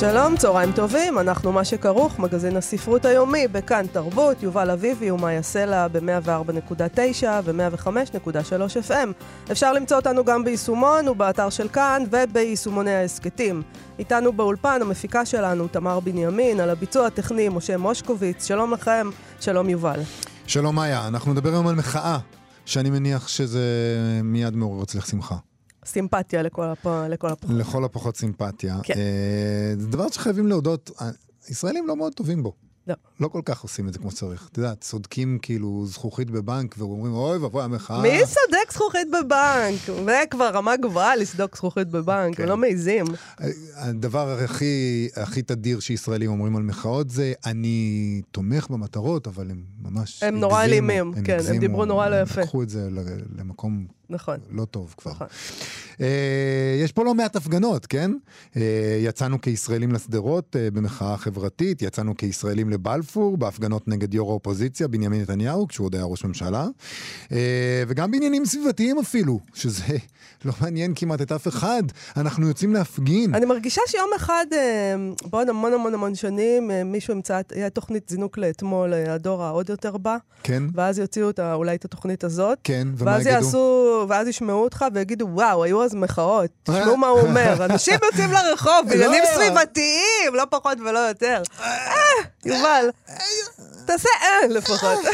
שלום, צהריים טובים, אנחנו מה שכרוך, מגזין הספרות היומי בכאן תרבות, יובל אביבי ומאיה סלע ב-104.9 ו-105.3 FM. אפשר למצוא אותנו גם ביישומון ובאתר של כאן וביישומוני ההסכתים. איתנו באולפן המפיקה שלנו, תמר בנימין, על הביצוע הטכני, משה מושקוביץ. שלום לכם, שלום יובל. שלום מאיה, אנחנו נדבר היום על מחאה, שאני מניח שזה מיד מעורר אצלך שמחה. סימפתיה לכל, הפ... לכל הפחות. לכל הפחות סימפתיה. כן. אה, זה דבר שחייבים להודות, ישראלים לא מאוד טובים בו. לא. לא כל כך עושים את זה כמו שצריך. את יודעת, סודקים כאילו זכוכית בבנק ואומרים, אוי ואבוי המחאה. מי סודק זכוכית בבנק? זה כבר רמה גבוהה לסדוק זכוכית בבנק, כן. הם לא מעיזים. הדבר הכי, הכי תדיר שישראלים אומרים על מחאות זה, אני תומך במטרות, אבל הם ממש הם נורא אלימים, כן, הם דיברו נורא לא יפה. הם לקחו את זה למקום נכון. לא טוב כבר. נכון. אה, יש פה לא מעט הפגנות, כן? אה, יצאנו כישראלים לשדרות אה, במחאה חברתית, יצאנו כישראלים לבלפור, בהפגנות נגד יו"ר האופוזיציה, בנימין נתניהו, כשהוא עוד היה ראש ממשלה, אה, וגם בעניינים סביבתיים אפילו, שזה לא מעניין כמעט את אף אחד. אנחנו יוצאים להפגין. אני מרגישה שיום אחד, אה, בעוד המון המון המון שנים, אה, מישהו ימצא, היה תוכנית זינוק לאתמול, הדור העוד יותר בא, כן, ואז יוציאו את ה- אולי את התוכנית הזאת. כן, ומה ואז יגידו? ואז ישמעו אותך ויגידו, וואו, היו אז מחאות. תשמעו מה הוא אומר. אנשים יוצאים לרחוב, בעניינים לא. סביבתיים, לא פחות ולא יותר. אה, יובל, תעשה אה לפחות.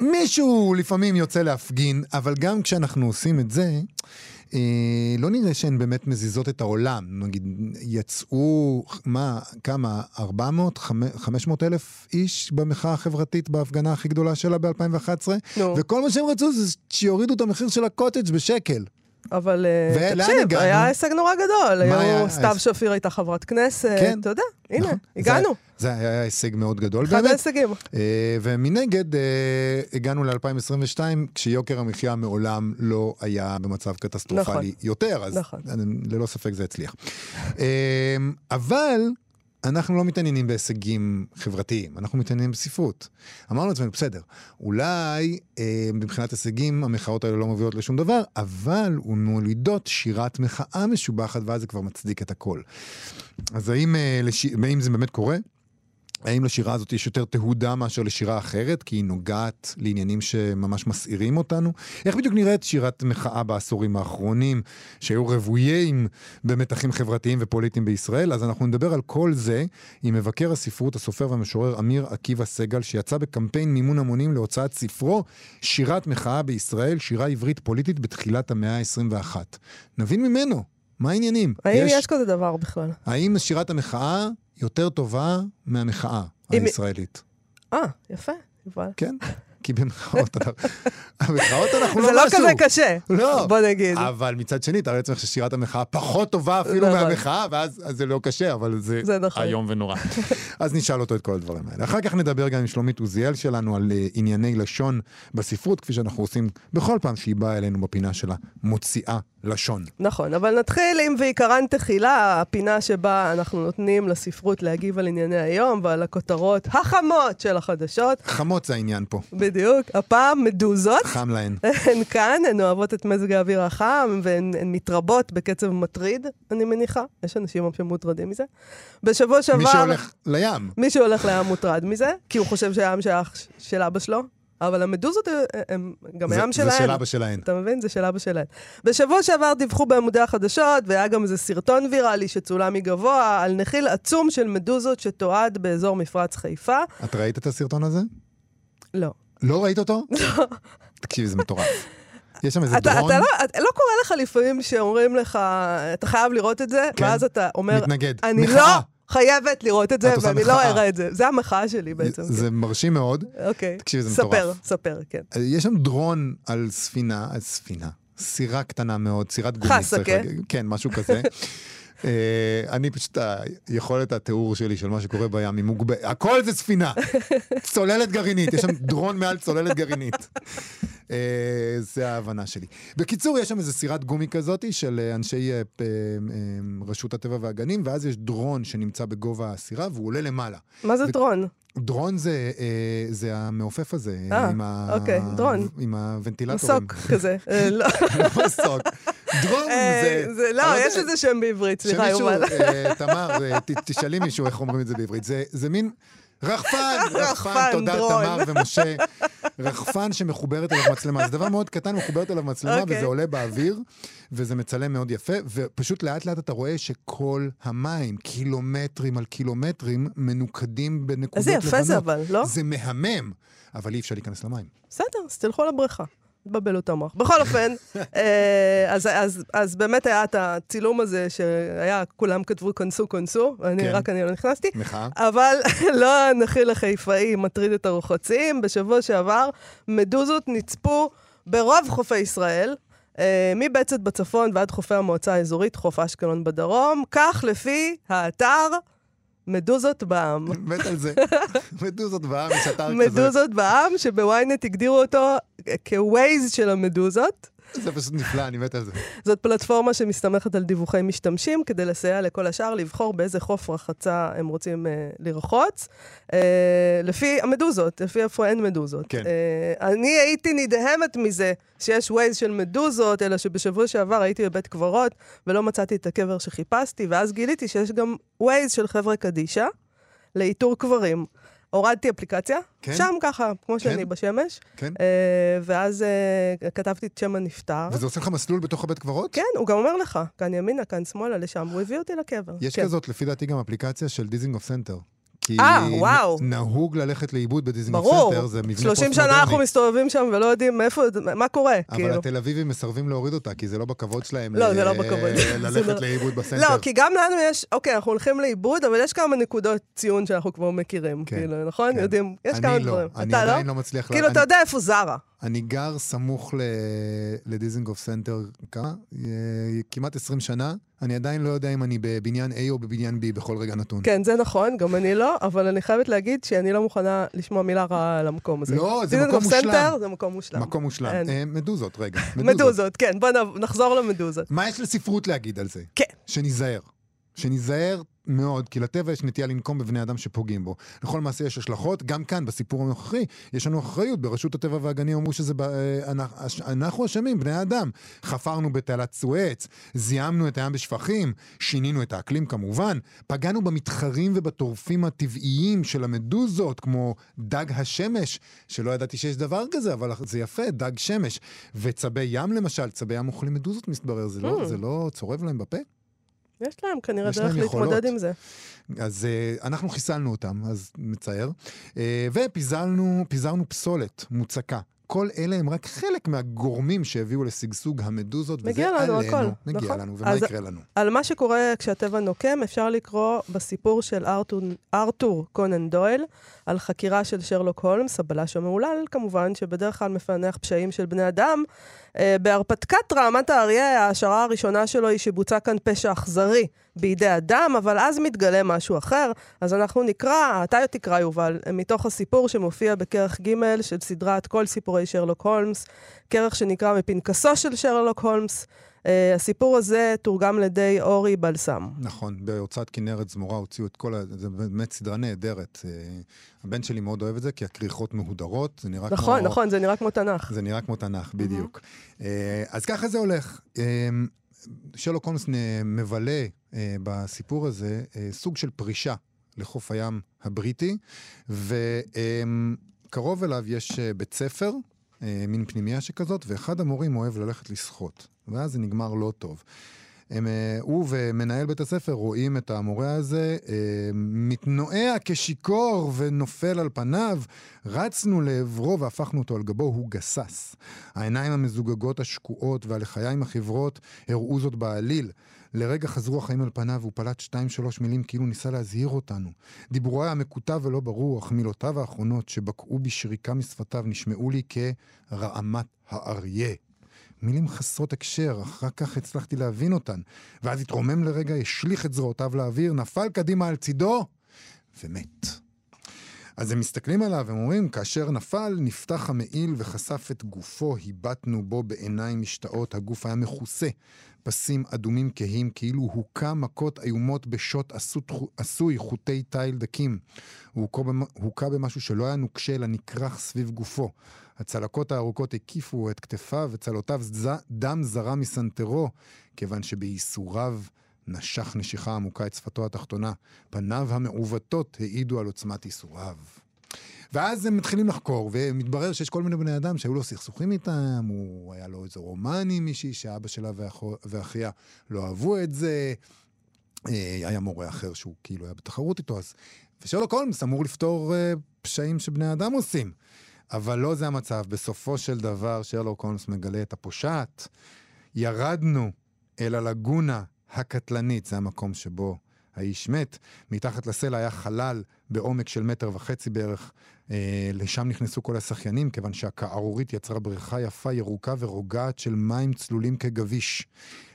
מישהו לפעמים יוצא להפגין, אבל גם כשאנחנו עושים את זה, אה, לא נראה שהן באמת מזיזות את העולם. נגיד, יצאו, מה, כמה, 400, 500 אלף איש במחאה החברתית בהפגנה הכי גדולה שלה ב-2011? נו. וכל מה שהם רצו זה שיורידו את המחיר של הקוטג' בשקל. אבל אה, תקשיב? היה הישג נורא גדול. היה סתיו? שפיר הייתה חברת כנסת, כן. אתה יודע, הנה, נכון. הגענו. זה, היה הישג מאוד גדול אחד באמת. ההישגים. אה, ומנגד, אה, הגענו ל-2022, כשיוקר המחיה מעולם לא היה במצב קטסטרופלי נכון. יותר, אז נכון. אני- ללא ספק זה הצליח. אה, אבל אנחנו לא מתעניינים בהישגים חברתיים, אנחנו מתעניינים בספרות. אמרנו לעצמנו, בסדר, אולי אה, מבחינת הישגים המחאות האלה לא מובילות לשום דבר, אבל מולידות שירת מחאה משובחת, ואז זה כבר מצדיק את הכל. אז האם, אה, לש... האם זה באמת קורה? האם לשירה הזאת יש יותר תהודה מאשר לשירה אחרת, כי היא נוגעת לעניינים שממש מסעירים אותנו? איך בדיוק נראית שירת מחאה בעשורים האחרונים, שהיו רוויים במתחים חברתיים ופוליטיים בישראל? אז אנחנו נדבר על כל זה עם מבקר הספרות, הסופר והמשורר אמיר עקיבא סגל, שיצא בקמפיין מימון המונים להוצאת ספרו שירת מחאה בישראל, שירה עברית פוליטית בתחילת המאה ה-21. נבין ממנו, מה העניינים? האם יש כזה דבר בכלל? האם שירת המחאה יותר טובה מהמחאה הישראלית? אה, יפה, יובל. כן, כי במחאות, אנחנו- אנחנו לא זה לא משהו. כזה קשה, לא. בוא נגיד. אבל מצד שני, תאר לעצמך ששירת המחאה פחות טובה אפילו נכון. מהמחאה, ואז אז זה לא קשה, אבל זה זה נכון. איום ונורא. אז נשאל אותו את כל הדברים האלה. אחר כך נדבר גם עם שלומית עוזיאל שלנו על אה, ענייני לשון בספרות, כפי שאנחנו עושים בכל פעם שהיא באה אלינו בפינה שלה, מוציאה לשון. נכון, אבל נתחיל עם ועיקרן תחילה, הפינה שבה אנחנו נותנים לספרות להגיב על ענייני היום ועל הכותרות החמות של החדשות. חמות זה העניין פה, בדיוק. הפעם מדוזות. חם להן. הן כאן, הן אוהבות את מזג האוויר החם, והן הן מתרבות בקצב מטריד, אני מניחה. יש אנשים שמוטרדים מזה. בשבוע שעבר... מי שהולך לים. מי שהולך לים מוטרד מזה, כי הוא חושב שהים שייך של אבא שלו, אבל המדוזות אה, הם גם זה- הים זה שלהן. של אבא שלהן. אתה מבין? זה של אבא שלהן. בשבוע שעבר דיווחו בעמודי החדשות, והיה גם איזה סרטון ויראלי שצולם מגבוה, על נחיל עצום של מדוזות שתועד באזור מפרץ חיפה. את ראית את הסרטון הזה? לא. לא ראית אותו? תקשיבי, זה מטורף. יש שם איזה אתה, דרון, אתה לא, אתה, לא קורה לך לפעמים שאומרים לך, אתה חייב לראות את זה, כן. ואז אתה אומר, מתנגד. אני מחאה. לא חייבת לראות את זה, ואני לא. אראה את זה. זה המחאה שלי בעצם. זה מרשים מאוד. כן. אוקיי. תקשיבי, זה ספר, מטורף. ספר, כן. יש שם דרון על ספינה, על ספינה, סירה קטנה מאוד, סירת גומי. צריך להגיד. כן, משהו כזה. אה, אני פשוט, יכולת התיאור שלי של מה שקורה בים היא מוגבלת. הכל זה ספינה. צוללת גרעינית, יש שם דרון מעל צוללת גרעינית. אה, זה ההבנה שלי. בקיצור, יש שם איזו סירת גומי כזאת של אה, אנשי אה, אה, אה, רשות הטבע והגנים, ואז יש דרון שנמצא בגובה הסירה והוא עולה למעלה. מה זה ו- דרון? דרון זה, אה, זה המעופף הזה. אה, עם ה- אוקיי, דרון. עם הוונטילטורים. מסוק כזה. אה, לא. מסוק. דרון אה, זה... זה- לא, יש לזה שם בעברית, סליחה, שמישהו, יובל. אה, תמר, תשאלי מישהו איך אומרים את זה בעברית. זה, זה מין רחפן, רחפן, תודה. תמר ומשה. רחפן שמחוברת אליו מצלמה. זה דבר מאוד קטן, מחוברת אליו מצלמה, אוקיי. וזה עולה באוויר, וזה מצלם מאוד יפה, ופשוט לאט לאט אתה רואה שכל המים, קילומטרים על קילומטרים, מנוקדים בנקודות איזה לבנות. יפה זה אבל, לא? זה מהמם, אבל אי אפשר להיכנס למים. בסדר, אז תלכו לבריכה. תבלבלו את המוח. בכל אופן, אה, אז, אז, אז באמת היה את הצילום הזה שהיה, כולם כתבו כנסו, כנסו, אני, כן. רק אני לא נכנסתי. מחאה. אבל לא הנחיל החיפאי מטריד את הרוחצים. בשבוע שעבר מדוזות נצפו ברוב חופי ישראל, אה, מבצת בצפון ועד חופי המועצה האזורית, חוף אשקלון בדרום, כך לפי האתר מדוזות בעם. מת על זה. מדוזות בעם, יש אתר כזה. מדוזות בעם, שבוויינט הגדירו אותו כווייז של המדוזות. זה פשוט נפלא, אני מת על זה. זאת פלטפורמה שמסתמכת על דיווחי משתמשים כדי לסייע לכל השאר לבחור באיזה חוף רחצה הם רוצים אה, לרחוץ. אה, לפי המדוזות, לפי איפה אין מדוזות. כן. אה, אני הייתי נדהמת מזה שיש ווייז של מדוזות, אלא שבשבוע שעבר הייתי בבית קברות ולא מצאתי את הקבר שחיפשתי, ואז גיליתי שיש גם ווייז של חבר'ה קדישא לאיתור קברים. הורדתי אפליקציה, כן? שם ככה, כמו שאני כן? בשמש, כן? אה, ואז אה, כתבתי את שם הנפטר. וזה עושה לך מסלול בתוך הבית קברות? כן, הוא גם אומר לך, כאן ימינה, כאן שמאלה, לשם. הוא הביא אותי לקבר. יש כן. כזאת, לפי דעתי, גם אפליקציה של דיזינגוף סנטר. כי אה, וואו. נהוג ללכת לאיבוד בדיזינגוף ברור. סנטר, זה מבנה 30 שנה אנחנו פוסט-מודרני. מסתובבים שם ולא יודעים מאיפה, מה קורה, אבל כאילו. התל אביבים מסרבים להוריד אותה, כי זה לא בכבוד שלהם לא, ל- זה לא בכבוד. ללכת לא- לאיבוד בסנטר. לא, כי גם לנו יש, אוקיי, אנחנו הולכים לאיבוד, אבל יש כמה נקודות ציון שאנחנו כבר מכירים, כן, כאילו, נכון? כן. יודעים, יש אני כמה לא, דברים. אני לא? עדיין לא מצליח... כאילו, אני- אתה יודע איפה זרה. אני גר סמוך ל- לדיזינגוף סנטר, כמה? אה, כמעט 20 שנה. אני עדיין לא יודע אם אני בבניין A או בבניין B בכל רגע נתון. כן, זה נכון, גם אני לא, אבל אני חייבת להגיד שאני לא מוכנה לשמוע מילה רעה על המקום הזה. לא, זה מקום מושלם. סנטר זה מקום מושלם. מקום מושלם. אה, מדוזות, רגע. מדוזות, כן, בוא נ- נחזור למדוזות. מה יש לספרות להגיד על זה? כן. שניזהר. שניזהר מאוד, כי לטבע יש נטייה לנקום בבני אדם שפוגעים בו. לכל מעשה יש השלכות, גם כאן, בסיפור הנוכחי, יש לנו אחריות. ברשות הטבע והגנים אמרו שזה... אה, אנחנו- אנחנו אשמים, בני האדם. חפרנו בתעלת סואץ, זיהמנו את הים בשפכים, שינינו את האקלים כמובן, פגענו במתחרים ובטורפים הטבעיים של המדוזות, כמו דג השמש, שלא ידעתי שיש דבר כזה, אבל זה יפה, דג שמש. וצבי ים למשל, צבי ים אוכלים מדוזות מסתבר, זה לא, Mm. זה לא צורב להם בפה? יש להם כנראה יש דרך להם. להתמודד עם זה. אז uh, אנחנו חיסלנו אותם, אז מצער. Uh, ופיזרנו פיזרנו פסולת מוצקה. כל אלה הם רק חלק מהגורמים שהביאו לשגשוג המדוזות, מגיע וזה לנו עלינו. הכל, מגיע נכון. לנו, ומה אז- יקרה לנו? על מה שקורה כשהטבע נוקם, אפשר לקרוא בסיפור של ארתור, ארתור קונן דויל, על חקירה של שרלוק הולמס, הבלש המהולל כמובן, שבדרך כלל מפענח פשעים של בני אדם. אה, בהרפתקת רעמת האריה, ההשערה הראשונה שלו היא שבוצע כאן פשע אכזרי בידי אדם, אבל אז מתגלה משהו אחר. אז אנחנו נקרא, אתה תקרא יובל, מתוך הסיפור שמופיע בכרך ג' של סדרת כל סיפורי שרלוק הולמס, כרך שנקרא מפנקסו של שרלוק הולמס. Uh, הסיפור הזה תורגם לידי אורי בלסם. נכון, בהוצאת כנרת זמורה הוציאו את כל ה... זה באמת סדרה נהדרת. אה, הבן שלי מאוד אוהב את זה, כי הכריכות מהודרות, זה נראה נכון, כמו... נכון, זה נראה כמו תנ"ך. זה נראה כמו תנ"ך, בדיוק. אה, אז ככה זה הולך. אה, שרלוק הולמס מבלה אה, בסיפור הזה אה, סוג של פרישה לחוף הים הבריטי, וקרוב אליו יש בית ספר, מין פנימייה שכזאת, ואחד המורים אוהב ללכת לשחות, ואז זה נגמר לא טוב. הם, אה, הוא ומנהל בית הספר רואים את המורה הזה אה, מתנועע כשיכור ונופל על פניו. רצנו לעברו והפכנו אותו על גבו, הוא גסס. העיניים המזוגגות השקועות והלחיים החברות הראו זאת בעליל. לרגע חזרו החיים על פניו והוא פלט שתיים שלוש מילים כאילו ניסה להזהיר אותנו. דיבורו היה מקוטב ולא ברור, אך מילותיו האחרונות שבקעו בשריקה משפתיו נשמעו לי כרעמת האריה. מילים חסרות הקשר, אחר כך הצלחתי להבין אותן. ואז התרומם לרגע, השליך את זרועותיו לאוויר, נפל קדימה על צידו, ומת. אז הם מסתכלים עליו, הם אומרים, כאשר נפל, נפתח המעיל וחשף את גופו, הבטנו בו בעיניים משתאות, הגוף היה מכוסה, פסים אדומים כהים, כאילו הוכה מכות איומות בשוט עשוי חוטי תיל דקים. הוא הוכה במשהו שלא היה נוקשה, אלא נכרך סביב גופו. הצלקות הארוכות הקיפו את כתפיו, וצלותיו דם זרה מסנטרו, כיוון שבייסוריו נשך נשיכה עמוקה את שפתו התחתונה. פניו המעוותות העידו על עוצמת ייסוריו. ואז הם מתחילים לחקור, ומתברר שיש כל מיני בני אדם שהיו לו סכסוכים איתם, הוא היה לו איזה רומן עם מישהי שאבא שלה ואחיה לא אהבו את זה. אה, היה מורה אחר שהוא כאילו היה בתחרות איתו, אז... ושרלוק הולמס אמור לפתור uh, פשעים שבני אדם עושים. אבל לא זה המצב. בסופו של דבר שרלוק הולמס מגלה את הפושעת. ירדנו אל הלגונה הקטלנית, זה המקום שבו האיש מת. מתחת לסלע היה חלל בעומק של מטר וחצי בערך. אה, לשם נכנסו כל השחיינים, כיוון שהכערורית יצרה בריכה יפה, ירוקה ורוגעת של מים צלולים כגביש.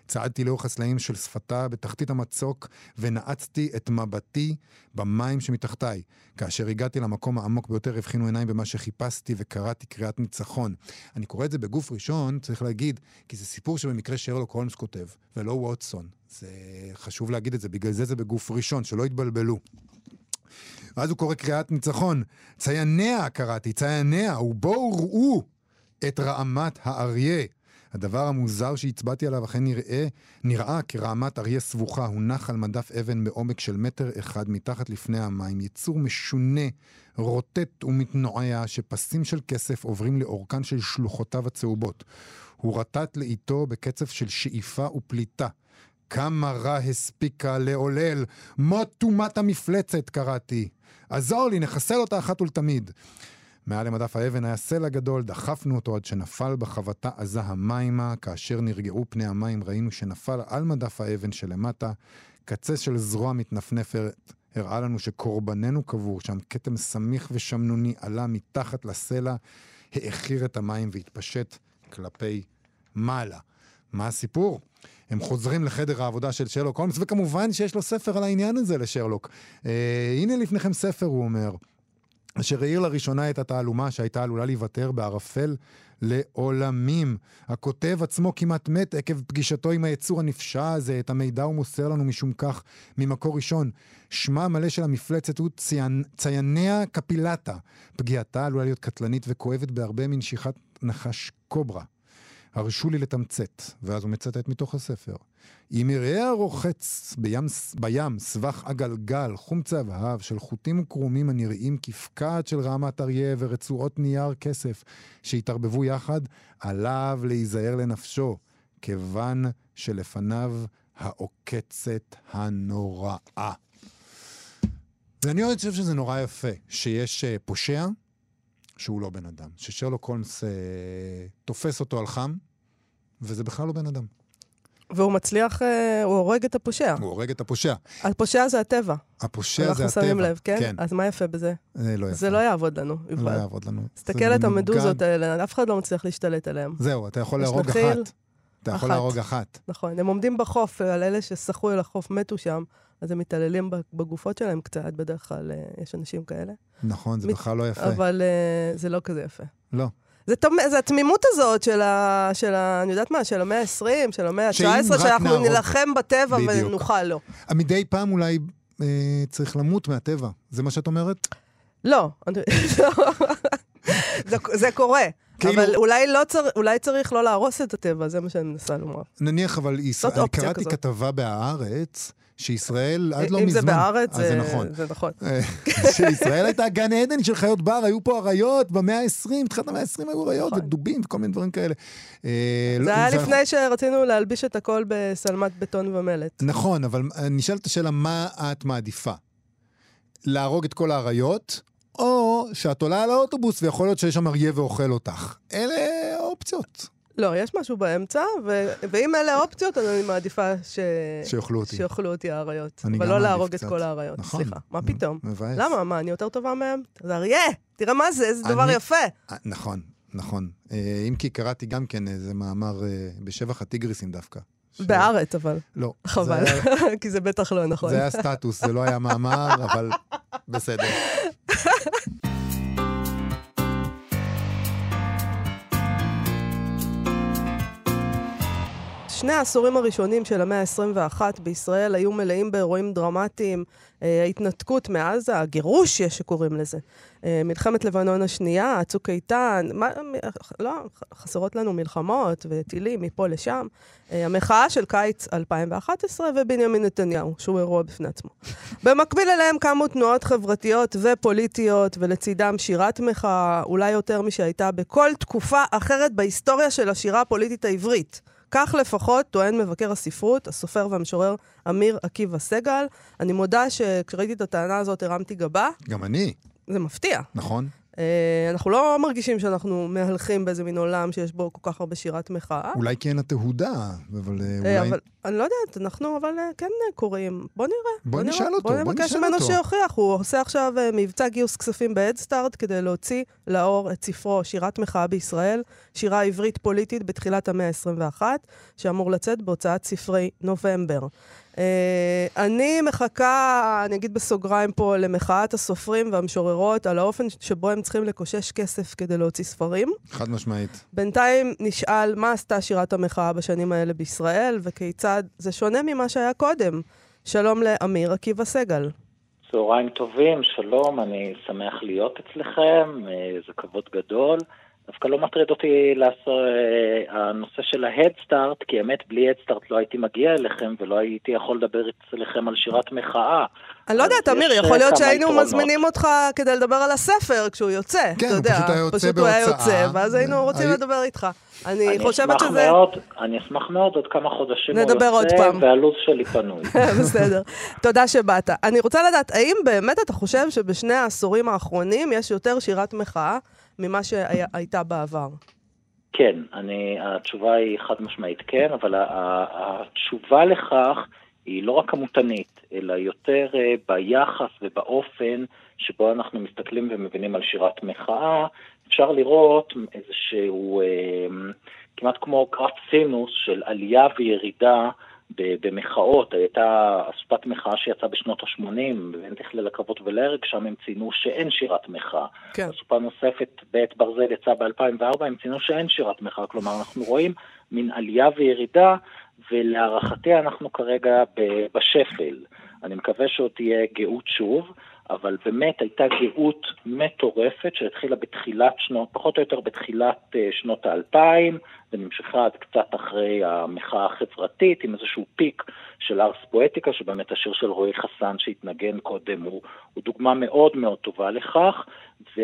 צעדתי לאורך הסלעים של שפתה בתחתית המצוק ונעצתי את מבטי במים שמתחתיי. כאשר הגעתי למקום העמוק ביותר הבחינו עיניים במה שחיפשתי וקראתי קריאת ניצחון. אני קורא את זה בגוף ראשון, צריך להגיד, כי זה סיפור שבמקרה שרלוק הולמס כותב, ולא ווטסון. זה חשוב להגיד את זה, בגלל זה זה בגוף ראשון, שלא יתבלבלו. ואז הוא קורא קריאת ניצחון. צייניה קראתי, צייניה, ובואו ראו את רעמת האריה. הדבר המוזר שהצבעתי עליו אכן נראה, נראה כרעמת אריה סבוכה, הונח על מדף אבן בעומק של מטר אחד מתחת לפני המים, יצור משונה, רוטט ומתנועע, שפסים של כסף עוברים לאורכן של שלוחותיו הצהובות. הוא רטט לאיתו בקצב של שאיפה ופליטה. כמה רע הספיקה לעולל, מות טומאת המפלצת, קראתי. עזור לי, נחסל אותה אחת ולתמיד. מעל למדף האבן היה סלע גדול, דחפנו אותו עד שנפל בחבטה עזה המימה. כאשר נרגעו פני המים ראינו שנפל על מדף האבן שלמטה. קצה של זרוע מתנפנפת הראה לנו שקורבננו קבור שם, כתם סמיך ושמנוני עלה מתחת לסלע, העכיר את המים והתפשט כלפי מעלה. מה הסיפור? הם חוזרים לחדר העבודה של שרלוק הולמס, וכמובן שיש לו ספר על העניין הזה לשרלוק. אה, הנה לפניכם ספר, הוא אומר. אשר העיר לראשונה את התעלומה שהייתה עלולה להיוותר בערפל לעולמים. הכותב עצמו כמעט מת עקב פגישתו עם היצור הנפשע הזה, את המידע הוא מוסר לנו משום כך ממקור ראשון. שמה המלא של המפלצת הוא ציינ... צייניה קפילטה. פגיעתה עלולה להיות קטלנית וכואבת בהרבה מנשיכת נחש קוברה. הרשו לי לתמצת, ואז הוא מצטט מתוך הספר. אם יראה הרוחץ בים, בים סבך עגלגל, חום צהבהב של חוטים וקרומים הנראים כפקעת של רעמת אריה ורצועות נייר כסף שהתערבבו יחד, עליו להיזהר לנפשו, כיוון שלפניו העוקצת הנוראה. ואני חושב שזה נורא יפה, שיש uh, פושע שהוא לא בן אדם, ששרלוק הולמס uh, תופס אותו על חם, וזה בכלל לא בן אדם. והוא מצליח, אה, הוא הורג את הפושע. הוא הורג את הפושע. הפושע זה הטבע. הפושע זה הטבע. אנחנו שמים לב, כן? כן? אז מה יפה בזה? זה לא יפה. זה לא יעבוד לנו, יובל. לא יעבוד לנו. תסתכל את המדוזות האלה, אף אחד לא מצליח להשתלט עליהן. זהו, אתה יכול להרוג אחת. אתה יכול להרוג אחת. נכון, הם עומדים בחוף, על אלה ששחו אל החוף מתו שם, אז הם מתעללים בגופות שלהם קצת, בדרך כלל אה, יש אנשים כאלה. נכון, זה בכלל לא יפה. אבל אה, זה לא כזה יפה. לא. זה, זה התמימות הזאת של ה... של ה... אני יודעת מה, של המאה ה-20, של המאה ה-19, שאנחנו נערוב. נילחם בטבע בדיוק. ונוכל לו. מדי פעם אולי אה, צריך למות מהטבע, זה מה שאת אומרת? לא. זה, זה קורה. כאילו... אבל אולי, לא צר... אולי צריך לא להרוס את הטבע, זה מה שאני מנסה לומר. נניח, אבל ישראל... אני קראתי כזאת. כתבה בהארץ, שישראל עד לא מזמן... אם זה בארץ, זה, נכון. זה נכון. שישראל הייתה גן עדן של חיות בר, היו פה אריות במאה ה-20, תחילת המאה ה-20 היו אריות נכון. ודובים וכל מיני דברים כאלה. אה, זה היה לפני שרצינו להלביש את הכל בשלמת בטון ומלט. נכון, אבל נשאלת השאלה, מה את מעדיפה? להרוג את כל האריות, או שאת עולה על האוטובוס ויכול להיות שיש שם אריה ואוכל אותך. אלה האופציות. לא, יש משהו באמצע, ו... ואם אלה האופציות, אז אני מעדיפה ש... שיאכלו אותי. שיאכלו אותי האריות. אבל לא להרוג את כל האריות. נכון. סליחה, מה פתאום? מבאס. למה? מה, אני יותר טובה מהם? זה אריה! תראה מה זה, איזה אני... דבר יפה. אה, נכון. נכון. אה, אם כי קראתי גם כן איזה מאמר אה, בשבח הטיגריסים דווקא. ש- בארץ, אבל. לא. חבל, זה כי זה בטח לא נכון. זה היה סטטוס, זה לא היה מאמר, אבל בסדר. שני העשורים הראשונים של המאה ה-21 בישראל היו מלאים באירועים דרמטיים, אה, ההתנתקות מעזה, הגירוש יש שקוראים לזה, מלחמת לבנון השנייה, צוק איתן, מה, לא, חסרות לנו מלחמות וטילים מפה לשם, אה, המחאה של קיץ 2011 ובנימין נתניהו, שהוא אירוע בפני עצמו. במקביל אליהם קמו תנועות חברתיות ופוליטיות, ולצידם שירת מחאה, אולי יותר משהייתה בכל תקופה אחרת בהיסטוריה של השירה הפוליטית העברית. כך לפחות טוען מבקר הספרות, הסופר והמשורר אמיר עקיבא סגל. אני מודה שכשראיתי את הטענה הזאת הרמתי גבה, גם אני, זה מפתיע. נכון? אה, אנחנו לא מרגישים שאנחנו מהלכים באיזה מין עולם שיש בו כל כך הרבה שירת מחאה. אולי כי אין לה תהודה, אבל אה, אה, אולי... אבל אני לא יודעת, אנחנו אבל כן קוראים. בוא נראה. בוא נראה. נשאל אותו, בוא בוא נבקש נשאל ממנו אותו. שיוכיח. הוא עושה עכשיו מבצע גיוס כספים בהדסטארט כדי להוציא לאור את ספרו שירת מחאה בישראל, שירה עברית פוליטית בתחילת המאה ה-21, שאמור לצאת בהוצאת ספרי נובמבר. אה, אני מחכה, אני אגיד בסוגריים פה, למחאת הסופרים והמשוררות על האופן שבו הם צריכים לקושש כסף כדי להוציא ספרים. חד משמעית. בינתיים נשאל מה עשתה שירת המחאה בשנים האלה בישראל, וכיצד זה שונה ממה שהיה קודם. שלום לאמיר עקיבא סגל. צהריים טובים, שלום, אני שמח להיות אצלכם, אה, זה כבוד גדול. דווקא לא מטריד אותי לעשות אה, הנושא של ההדסטארט, כי האמת, בלי הדסטארט לא הייתי מגיע אליכם ולא הייתי יכול לדבר אצלכם על שירת מחאה. אני לא יודעת, אמיר, יכול אה, להיות שהיינו. מזמינים אותך כדי לדבר על הספר כשהוא יוצא. כן, אתה הוא פשוט היה יוצא פשוט הוא היה בהוצאה. יוצא, ואז היינו רוצים לדבר איתך. אני חושבת שזה... אני אשמח מאוד, עוד כמה חודשים נדבר הוא עוד יוצא, פעם. והלו"ז שלי פנוי. בסדר. תודה שבאת. אני רוצה לדעת, האם באמת אתה חושב שבשני העשורים האחרונים יש יותר שירת מחאה ממה שהייתה בעבר? כן, אני, התשובה היא חד משמעית כן, אבל התשובה לכך היא לא רק כמותנית, אלא יותר אה, ביחס ובאופן שבו אנחנו מסתכלים ומבינים על שירת מחאה. אפשר לראות איזשהו, אה, כמעט כמו גרף סינוס של עלייה וירידה במחאות, הייתה אספת מחאה שיצאה בשנות ה-80, בין תכלל הכבוד ולהרג, שם הם ציינו שאין שירת מחאה. כן. אסופה נוספת בעת ברזל יצאה ב-2004, הם ציינו שאין שירת מחאה, כלומר אנחנו רואים מין עלייה וירידה, ולהערכתי אנחנו כרגע בשפל. אני מקווה שעוד תהיה גאות שוב, אבל באמת הייתה גאות מטורפת שהתחילה בתחילת שנות, פחות או יותר בתחילת אה, שנות האלפיים, ונמשכה עד קצת אחרי המחאה החברתית, עם איזשהו פיק של ארס פואטיקה, שבאמת השיר של רועי חסן שהתנגן קודם הוא, הוא דוגמה מאוד מאוד טובה לכך, ו,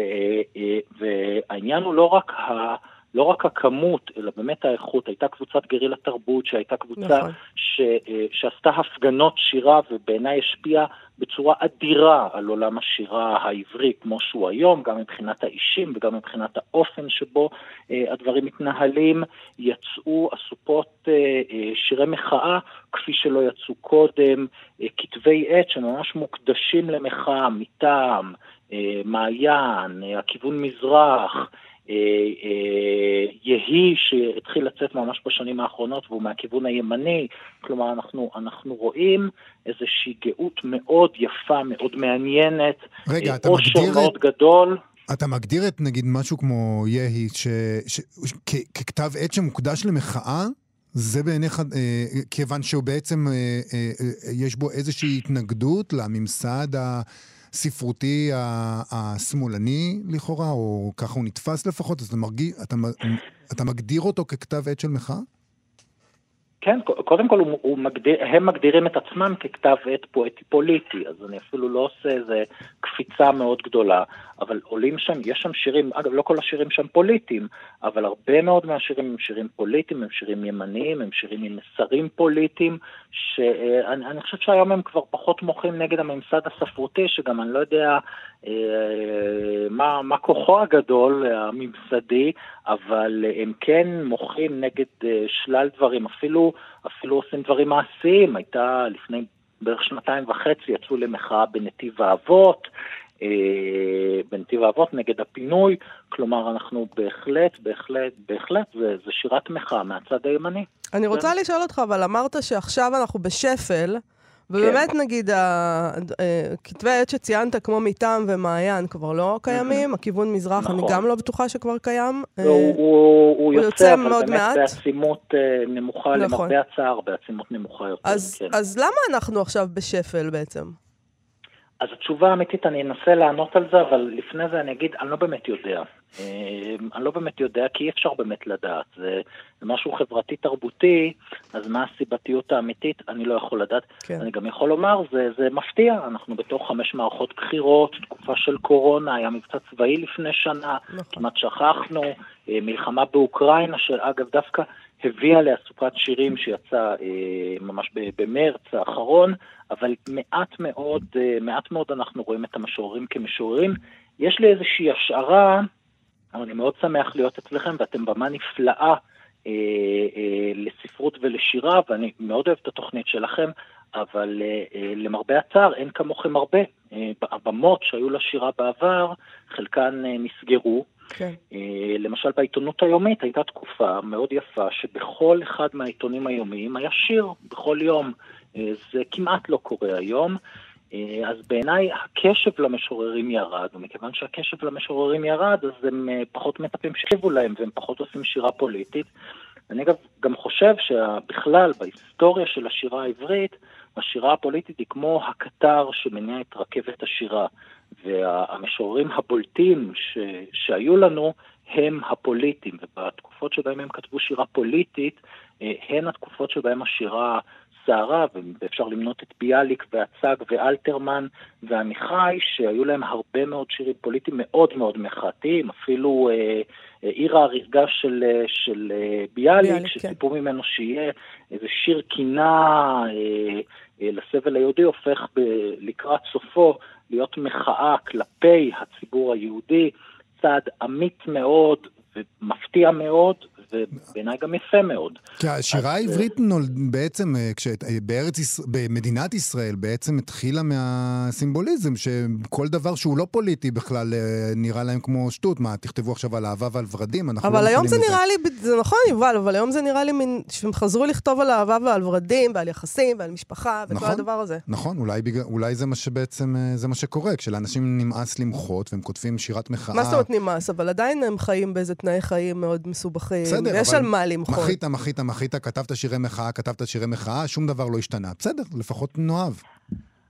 אה, והעניין הוא לא רק ה... לא רק הכמות, אלא באמת האיכות. הייתה קבוצת גרילה תרבות, שהייתה קבוצה נכון. ש, אה, שעשתה הפגנות שירה, ובעיניי השפיעה בצורה אדירה על עולם השירה העברי כמו שהוא היום, גם מבחינת האישים וגם מבחינת האופן שבו אה, הדברים מתנהלים. יצאו אסופות אה, אה, שירי מחאה כפי שלא יצאו קודם, אה, כתבי עת שממש מוקדשים למחאה מטעם, אה, מעיין, אה, הכיוון מזרח. אה, אה, יהי שהתחיל לצאת ממש בשנים האחרונות והוא מהכיוון הימני, כלומר אנחנו, אנחנו רואים איזושהי גאות מאוד יפה, מאוד מעניינת, רגע, אה, אתה עושר מגדיר את- מאוד גדול. אתה מגדיר את נגיד משהו כמו יהי, ש... ש... כ... ככתב עת שמוקדש למחאה? זה בעיניך, אה, כיוון שהוא בעצם, אה, אה, אה, יש בו איזושהי התנגדות לממסד הספרותי השמאלני לכאורה, או ככה הוא נתפס לפחות, אז אתה, מרגיש, אתה, אתה מגדיר אותו ככתב עת של מחאה? כן, קודם כל הוא, הוא מגדיר, הם מגדירים את עצמם ככתב עת פואטי פוליטי, אז אני אפילו לא עושה איזה קפיצה מאוד גדולה, אבל עולים שם, יש שם שירים, אגב לא כל השירים שם פוליטיים, אבל הרבה מאוד מהשירים הם שירים פוליטיים, הם שירים ימניים, הם שירים עם מסרים פוליטיים, שאני אני חושב שהיום הם כבר פחות מוחים נגד הממסד הספרותי, שגם אני לא יודע אה, מה, מה כוחו הגדול, הממסדי, אבל הם כן מוחים נגד אה, שלל דברים, אפילו, אפילו עושים דברים מעשיים. הייתה לפני בערך שנתיים וחצי, יצאו למחאה בנתיב האבות, אה, בנתיב האבות נגד הפינוי, כלומר אנחנו בהחלט, בהחלט, בהחלט, זה, זה שירת מחאה מהצד הימני. אני רוצה כן. לשאול אותך, אבל אמרת שעכשיו אנחנו בשפל, ובאמת כן. נגיד, כתבי העת שציינת, כמו מטעם ומעיין, כבר לא קיימים, הכיוון מזרח, נכון. אני גם לא בטוחה שכבר קיים. לא, הוא, הוא, הוא יוצא, יוצא אבל באמת מעט. בעצימות נמוכה, נכון. למרבה הצער, בעצימות נמוכה יותר. אז, כן. אז למה אנחנו עכשיו בשפל בעצם? אז התשובה האמיתית, אני אנסה לענות על זה, אבל לפני זה אני אגיד, אני לא באמת יודע. אה, אני לא באמת יודע, כי אי אפשר באמת לדעת. זה, זה משהו חברתי-תרבותי, אז מה הסיבתיות האמיתית, אני לא יכול לדעת. כן. אני גם יכול לומר, זה, זה מפתיע, אנחנו בתוך חמש מערכות בחירות, תקופה של קורונה, היה מבצע צבאי לפני שנה, נכון. כמעט שכחנו, אה, מלחמה באוקראינה, שאגב דווקא הביאה לאסופת שירים שיצאה אה, ממש במרץ האחרון, אבל מעט מאוד, אה, מעט מאוד אנחנו רואים את המשוררים כמשוררים. יש לי איזושהי השערה, אבל אני מאוד שמח להיות אצלכם, ואתם במה נפלאה אה, אה, לספרות ולשירה, ואני מאוד אוהב את התוכנית שלכם, אבל אה, אה, למרבה הצער אין כמוכם הרבה. אה, הבמות שהיו לשירה בעבר, חלקן אה, נסגרו. כן. אה, למשל בעיתונות היומית הייתה תקופה מאוד יפה שבכל אחד מהעיתונים היומיים היה שיר בכל יום. אה, זה כמעט לא קורה היום. אה, אז בעיניי הקשב למשוררים ירד, ומכיוון שהקשב למשוררים ירד, אז הם פחות מצפים שיקשיבו להם והם פחות עושים שירה פוליטית. אני אגב גם חושב שבכלל, בהיסטוריה של השירה העברית, השירה הפוליטית היא כמו הקטר שמניע את רכבת השירה. והמשוררים הבולטים ש, שהיו לנו הם הפוליטים, ובתקופות שבהם הם כתבו שירה פוליטית, אה, הן התקופות שבהם השירה סערה, ואפשר למנות את ביאליק והצג ואלתרמן ועמיחי, שהיו להם הרבה מאוד שירים פוליטיים מאוד מאוד מחאתיים, אפילו אה, אה, עיר ההריגה של, אה, של אה, ביאליק, ביאליק. שסיפרו כן. ממנו שיהיה איזה שיר קינה אה, אה, לסבל היהודי, הופך ב, לקראת סופו להיות מחאה כלפי הציבור היהודי, צעד אמיץ מאוד ומפתיע מאוד, ובעיניי גם יפה מאוד. כי השירה אה, העברית נולד בעצם, אה, בארץ, במדינת ישראל בעצם התחילה מהסימבוליזם, שכל דבר שהוא לא פוליטי בכלל אה, נראה להם כמו שטות. מה, תכתבו עכשיו על אהבה ועל ורדים? אנחנו לא אבל היום זה נראה לי, זה נכון יובל, אבל היום זה נראה לי מין, שהם חזרו לכתוב על אהבה ועל ורדים ועל יחסים ועל משפחה וכל נכון, הדבר הזה. נכון, אולי, אולי זה מה שבעצם, זה מה שקורה, כשלאנשים נמאס למחות והם כותבים שירת מחאה. מה זאת אומרת נמאס? אבל עדיין הם חיים באיזה תנאי חיים מאוד מסובכים. בסדר, יש על מה למחות. מחית, מחית, מחית, כתבת שירי מחאה, כתבת שירי מחאה, שום דבר לא השתנה. בסדר, לפחות נאהב.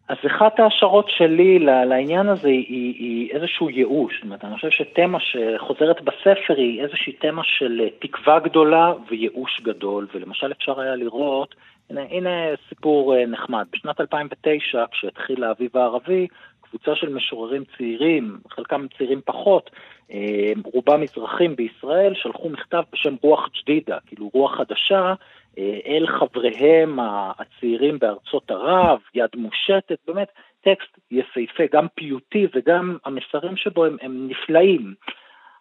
אז אחת ההשערות שלי לעניין הזה היא, היא, היא איזשהו ייאוש. זאת אומרת, אני חושב שתמה שחוזרת בספר היא איזושהי תמה של תקווה גדולה וייאוש גדול, ולמשל אפשר היה לראות, הנה, הנה סיפור אה, נחמד. בשנת 2009, כשהתחיל האביב הערבי, קבוצה של משוררים צעירים, חלקם צעירים פחות, אה, רובם מזרחים בישראל, שלחו מכתב בשם רוח ג'דידה, כאילו רוח חדשה, אה, אל חבריהם הצעירים בארצות ערב, יד מושטת, באמת טקסט יפהפה, גם פיוטי וגם המסרים שבו הם, הם נפלאים.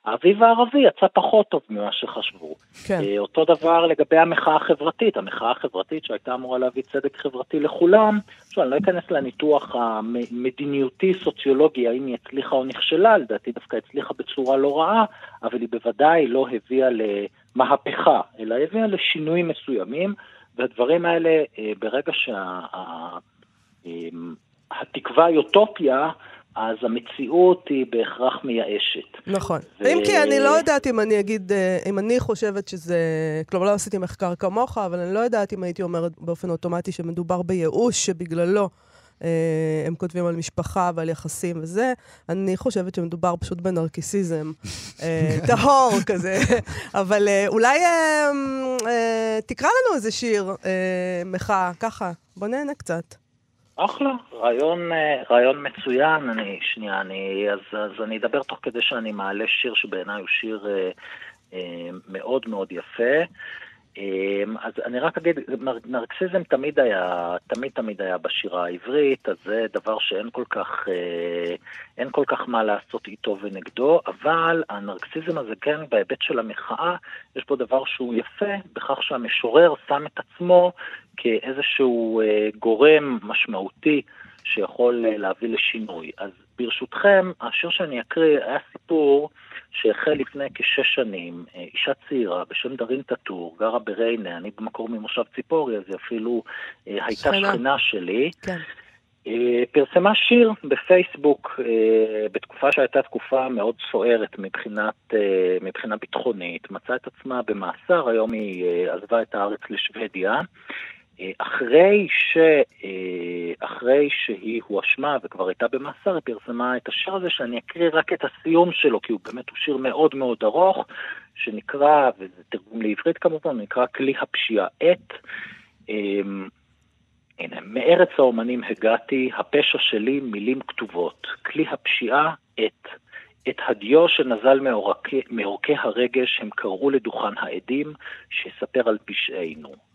האביב הערבי יצא פחות טוב ממה שחשבו. כן. אה, אותו דבר לגבי המחאה החברתית, המחאה החברתית שהייתה אמורה להביא צדק חברתי לכולם, עכשיו אני לא אכנס לניתוח המדיניותי-סוציולוגי, האם היא הצליחה או נכשלה, לדעתי דווקא הצליחה בצורה לא רעה, אבל היא בוודאי לא הביאה למהפכה, אלא הביאה לשינויים מסוימים, והדברים האלה, אה, ברגע שהתקווה היא אוטופיה, אז המציאות היא בהכרח מייאשת. נכון. ו... אם כי אני לא יודעת אם אני אגיד, אה, אם אני חושבת שזה... כלומר, לא עשיתי מחקר כמוך, אבל אני לא יודעת אם הייתי אומרת באופן אוטומטי שמדובר בייאוש שבגללו אה, הם כותבים על משפחה ועל יחסים וזה. אני חושבת שמדובר פשוט בנרקיסיזם אה, טהור כזה. אבל אה, אולי אה, אה, תקרא לנו איזה שיר אה, מחאה, ככה. בוא נהנה קצת. אחלה, רעיון, אה, רעיון מצוין. אני, שנייה, אני, אז, אז אני אדבר תוך כדי שאני מעלה שיר שבעיניי הוא שיר אה, אה, מאוד מאוד יפה. אמ, אז אני רק אגיד, נרקסיזם תמיד היה, תמיד תמיד היה בשירה העברית, אז זה דבר שאין כל כך, אה, אין כל כך מה לעשות איתו ונגדו, אבל הנרקסיזם הזה כן, בהיבט של המחאה, יש פה דבר שהוא יפה, בכך שהמשורר שם את עצמו כאיזשהו אה, גורם משמעותי שיכול אה, להביא לשינוי. אז ברשותכם, השיר שאני אקריא היה סיפור שהחל לפני כשש שנים, אה, אישה צעירה בשם דרין טאטור, גרה בריינה, אני במקור ממושב ציפורי, אז היא אפילו אה, הייתה שכנה. שלי. כן. פרסמה שיר בפייסבוק בתקופה שהייתה תקופה מאוד סוערת מבחינת, מבחינה ביטחונית, מצאה את עצמה במאסר, היום היא עזבה את הארץ לשוודיה. אה, אחרי, ש, אה, אחרי שהיא הואשמה וכבר הייתה במאסר, היא פרסמה את השיר הזה, שאני אקריא רק את הסיום שלו, כי הוא באמת הוא שיר מאוד מאוד ארוך, שנקרא, וזה תרגום לעברית כמובן, נקרא כלי הפשיעה עת. אמ, הנה, מארץ האומנים הגעתי, הפשע שלי מילים כתובות. כלי הפשיעה, עת. את הדיו שנזל מעורקי הרגש הם קראו לדוכן העדים, שיספר על פשעינו.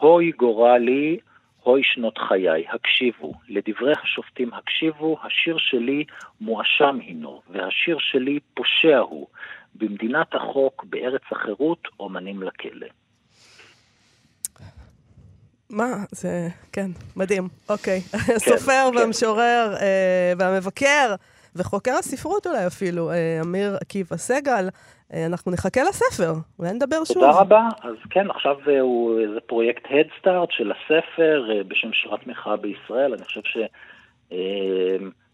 הוי גורלי, הוי שנות חיי, הקשיבו. לדברי השופטים הקשיבו, השיר שלי מואשם הינו, והשיר שלי פושע הוא. במדינת החוק, בארץ החירות, אומנים לכלא. מה, זה, כן, מדהים. אוקיי. הסופר כן. והמשורר אה, והמבקר וחוקר הספרות אולי אפילו, אה, אמיר עקיבא סגל, אה, אנחנו נחכה לספר, אולי נדבר שוב. תודה רבה. אז כן, עכשיו אה, הוא איזה פרויקט Head Start של הספר בשם שירת מחאה בישראל. אני חושב ש...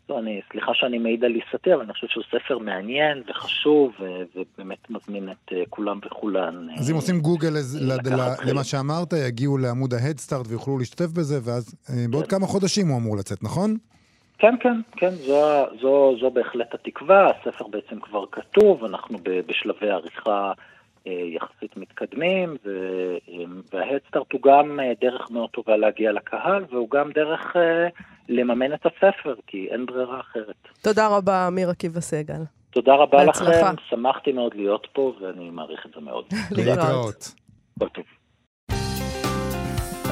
לא, אני, סליחה שאני מעיד על עיסתי, אבל אני חושב שהוא ספר מעניין וחשוב, ובאמת מזמין את כולם וכולן. אז אם עושים גוגל. למה שאמרת, יגיעו לעמוד ההדסטארט ויוכלו להשתתף בזה, ואז בעוד כמה חודשים הוא אמור לצאת, נכון? כן, כן, כן, זו, זו, זו בהחלט התקווה, הספר בעצם כבר כתוב, אנחנו ב- בשלבי עריכה אה, יחסית מתקדמים, אה, וההדסטארט הוא גם אה, דרך מאוד טובה להגיע לקהל, והוא גם דרך אה, לממן את הספר, כי אין ברירה אחרת. תודה רבה, אמיר עקיבא סגל. תודה רבה בהצלחה. לכם, שמחתי מאוד להיות פה, ואני מעריך את זה מאוד. להתראות. כל טוב.